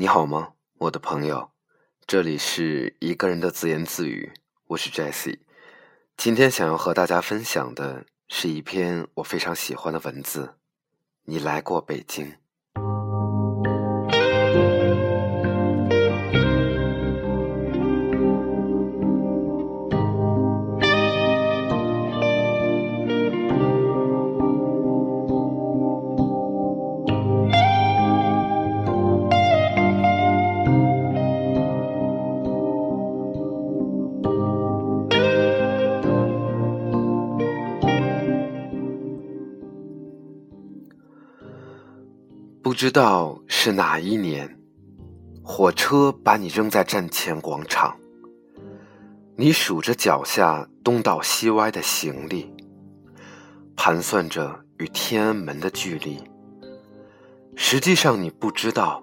你好吗，我的朋友？这里是一个人的自言自语，我是 Jesse。今天想要和大家分享的是一篇我非常喜欢的文字。你来过北京？不知道是哪一年，火车把你扔在站前广场。你数着脚下东倒西歪的行李，盘算着与天安门的距离。实际上，你不知道，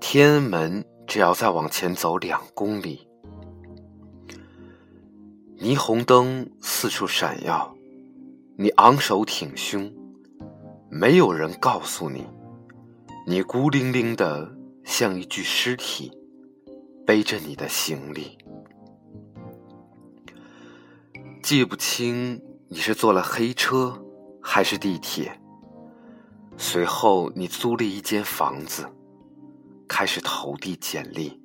天安门只要再往前走两公里。霓虹灯四处闪耀，你昂首挺胸，没有人告诉你。你孤零零的像一具尸体，背着你的行李，记不清你是坐了黑车还是地铁。随后，你租了一间房子，开始投递简历，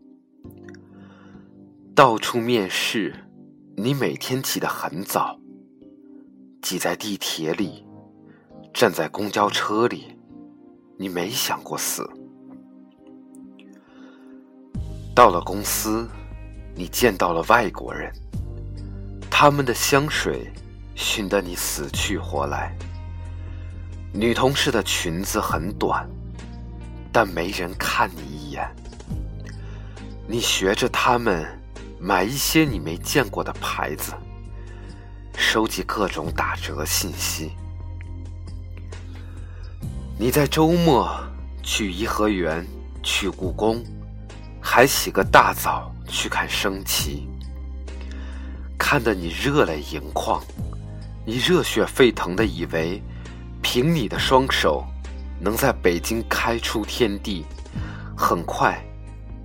到处面试。你每天起得很早，挤在地铁里，站在公交车里。你没想过死。到了公司，你见到了外国人，他们的香水熏得你死去活来。女同事的裙子很短，但没人看你一眼。你学着他们买一些你没见过的牌子，收集各种打折信息。你在周末去颐和园，去故宫，还洗个大澡去看升旗，看得你热泪盈眶。你热血沸腾的以为，凭你的双手，能在北京开出天地，很快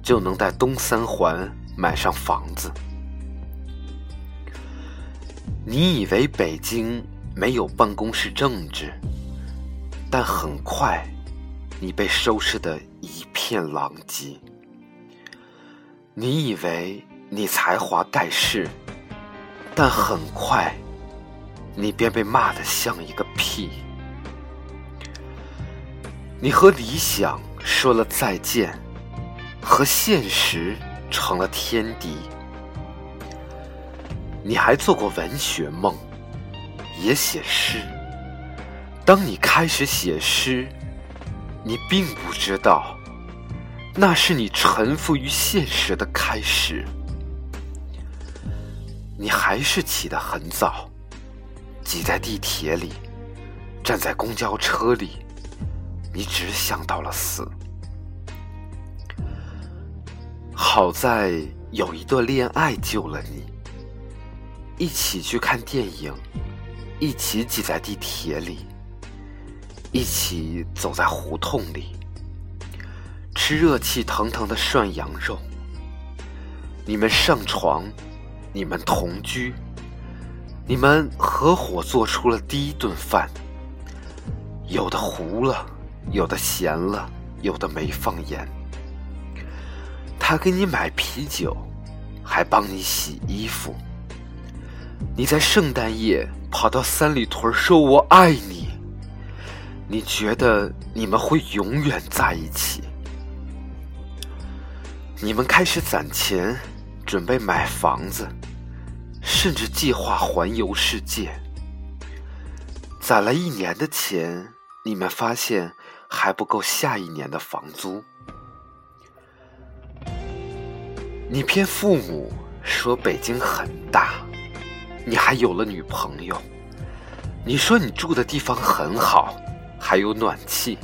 就能在东三环买上房子。你以为北京没有办公室政治？但很快，你被收拾得一片狼藉。你以为你才华盖世，但很快，你便被骂得像一个屁。你和理想说了再见，和现实成了天敌。你还做过文学梦，也写诗。当你开始写诗，你并不知道，那是你臣服于现实的开始。你还是起得很早，挤在地铁里，站在公交车里，你只想到了死。好在有一段恋爱救了你，一起去看电影，一起挤在地铁里。一起走在胡同里，吃热气腾腾的涮羊肉。你们上床，你们同居，你们合伙做出了第一顿饭。有的糊了，有的咸了，有的没放盐。他给你买啤酒，还帮你洗衣服。你在圣诞夜跑到三里屯说“我爱你”。你觉得你们会永远在一起？你们开始攒钱，准备买房子，甚至计划环游世界。攒了一年的钱，你们发现还不够下一年的房租。你骗父母说北京很大，你还有了女朋友。你说你住的地方很好。还有暖气。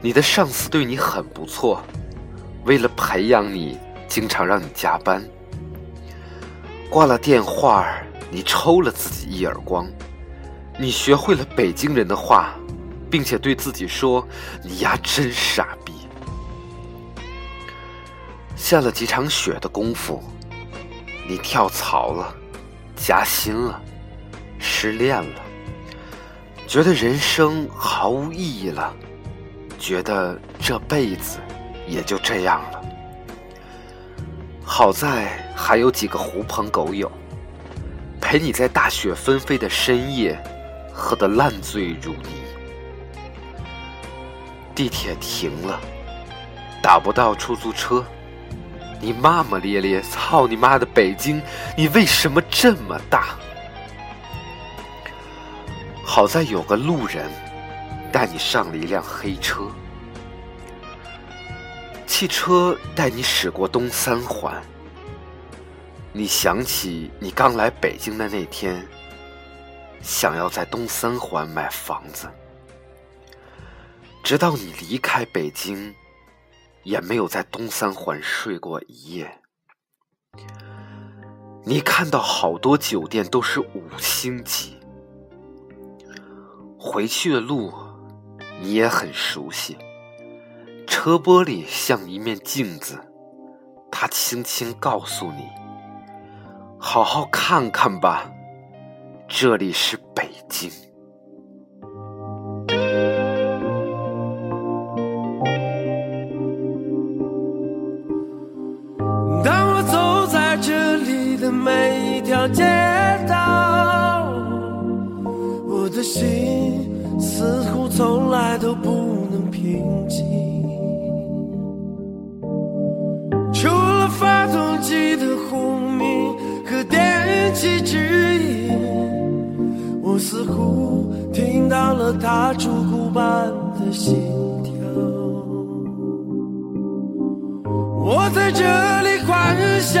你的上司对你很不错，为了培养你，经常让你加班。挂了电话，你抽了自己一耳光。你学会了北京人的话，并且对自己说：“你丫真傻逼。”下了几场雪的功夫，你跳槽了，加薪了，失恋了，觉得人生毫无意义了，觉得这辈子也就这样了。好在还有几个狐朋狗友，陪你在大雪纷飞的深夜，喝得烂醉如泥。地铁停了，打不到出租车，你骂骂咧咧：“操你妈的北京，你为什么这么大？”好在有个路人带你上了一辆黑车。汽车带你驶过东三环，你想起你刚来北京的那天，想要在东三环买房子，直到你离开北京，也没有在东三环睡过一夜。你看到好多酒店都是五星级，回去的路你也很熟悉。车玻璃像一面镜子，它轻轻告诉你：“好好看看吧，这里是北京。”当我走在这里的每一条街道，心似乎从来都不能平静。除了发动机的轰鸣和电气指引，我似乎听到了他烛鼓般的心跳。我在这里欢笑，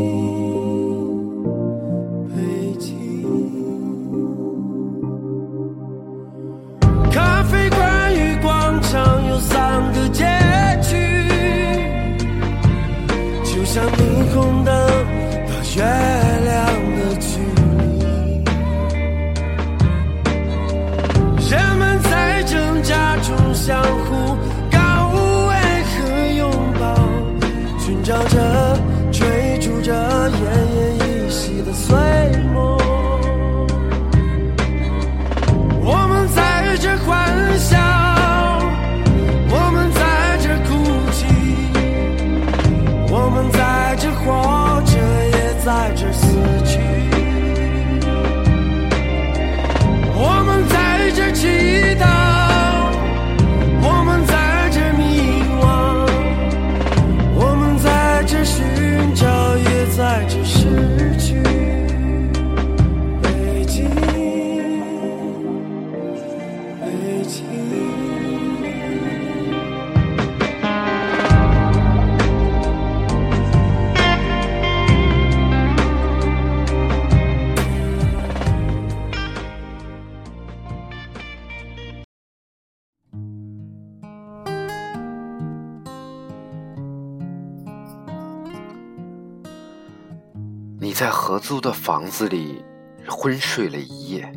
在合租的房子里昏睡了一夜，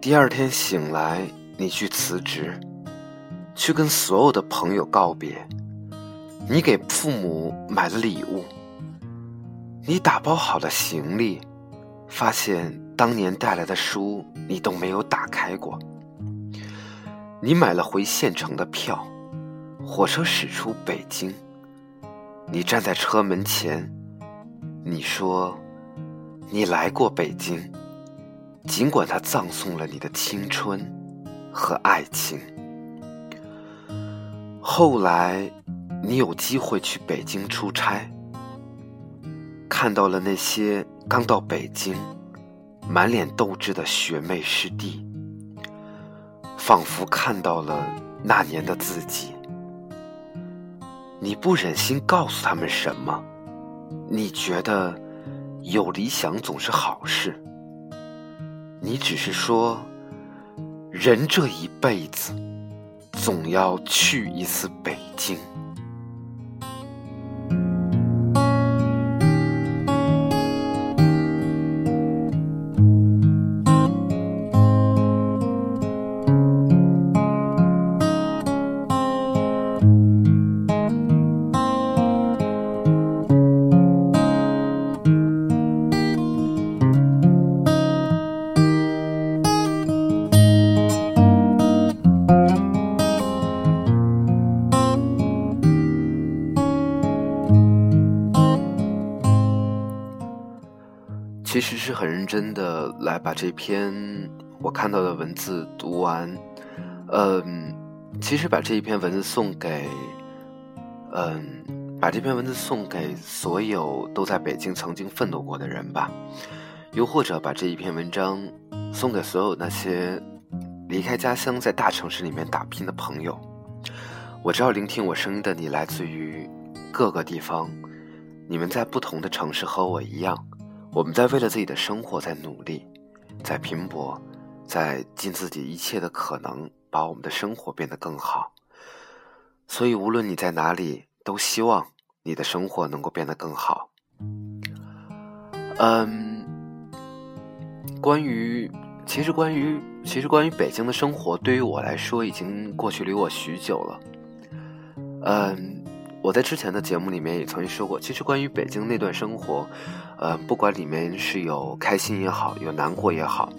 第二天醒来，你去辞职，去跟所有的朋友告别。你给父母买了礼物，你打包好了行李，发现当年带来的书你都没有打开过。你买了回县城的票，火车驶出北京，你站在车门前。你说，你来过北京，尽管它葬送了你的青春和爱情。后来，你有机会去北京出差，看到了那些刚到北京、满脸斗志的学妹师弟，仿佛看到了那年的自己。你不忍心告诉他们什么。你觉得有理想总是好事。你只是说，人这一辈子，总要去一次北京。是很认真的来把这篇我看到的文字读完，嗯，其实把这一篇文字送给，嗯，把这篇文字送给所有都在北京曾经奋斗过的人吧，又或者把这一篇文章送给所有那些离开家乡在大城市里面打拼的朋友。我知道聆听我声音的你来自于各个地方，你们在不同的城市和我一样。我们在为了自己的生活在努力，在拼搏，在尽自己一切的可能，把我们的生活变得更好。所以，无论你在哪里，都希望你的生活能够变得更好。嗯，关于，其实关于，其实关于北京的生活，对于我来说，已经过去离我许久了。嗯。我在之前的节目里面也曾经说过，其实关于北京那段生活，呃，不管里面是有开心也好，有难过也好，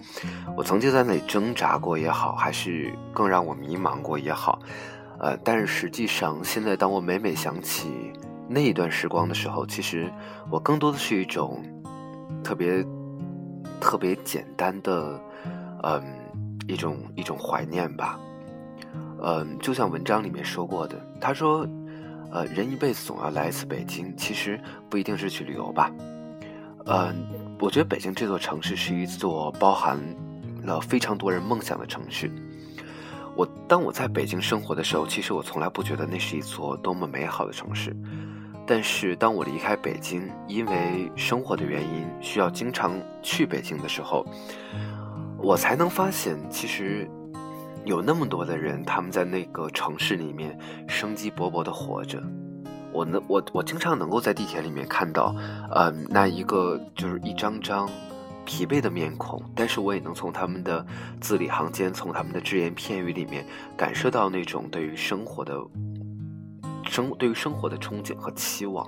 我曾经在那里挣扎过也好，还是更让我迷茫过也好，呃，但是实际上，现在当我每每想起那一段时光的时候，其实我更多的是一种特别特别简单的，嗯，一种一种怀念吧，嗯，就像文章里面说过的，他说。呃，人一辈子总要来一次北京，其实不一定是去旅游吧。嗯，我觉得北京这座城市是一座包含了非常多人梦想的城市。我当我在北京生活的时候，其实我从来不觉得那是一座多么美好的城市。但是当我离开北京，因为生活的原因需要经常去北京的时候，我才能发现其实。有那么多的人，他们在那个城市里面生机勃勃的活着。我能，我我经常能够在地铁里面看到，嗯，那一个就是一张张疲惫的面孔，但是我也能从他们的字里行间，从他们的只言片语里面，感受到那种对于生活的生对于生活的憧憬和期望。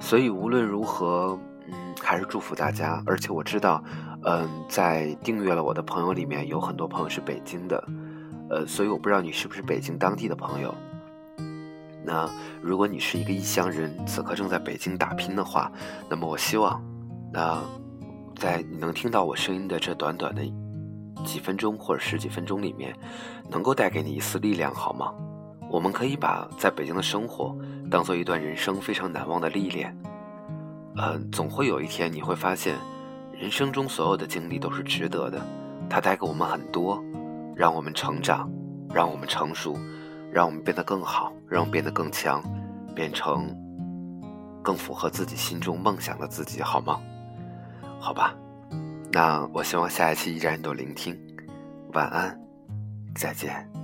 所以无论如何，嗯，还是祝福大家。而且我知道。嗯，在订阅了我的朋友里面有很多朋友是北京的，呃，所以我不知道你是不是北京当地的朋友。那如果你是一个异乡人，此刻正在北京打拼的话，那么我希望，那在你能听到我声音的这短短的几分钟或者十几分钟里面，能够带给你一丝力量，好吗？我们可以把在北京的生活当做一段人生非常难忘的历练。嗯，总会有一天你会发现。人生中所有的经历都是值得的，它带给我们很多，让我们成长，让我们成熟，让我们变得更好，让我们变得更强，变成更符合自己心中梦想的自己，好吗？好吧，那我希望下一期依然都聆听，晚安，再见。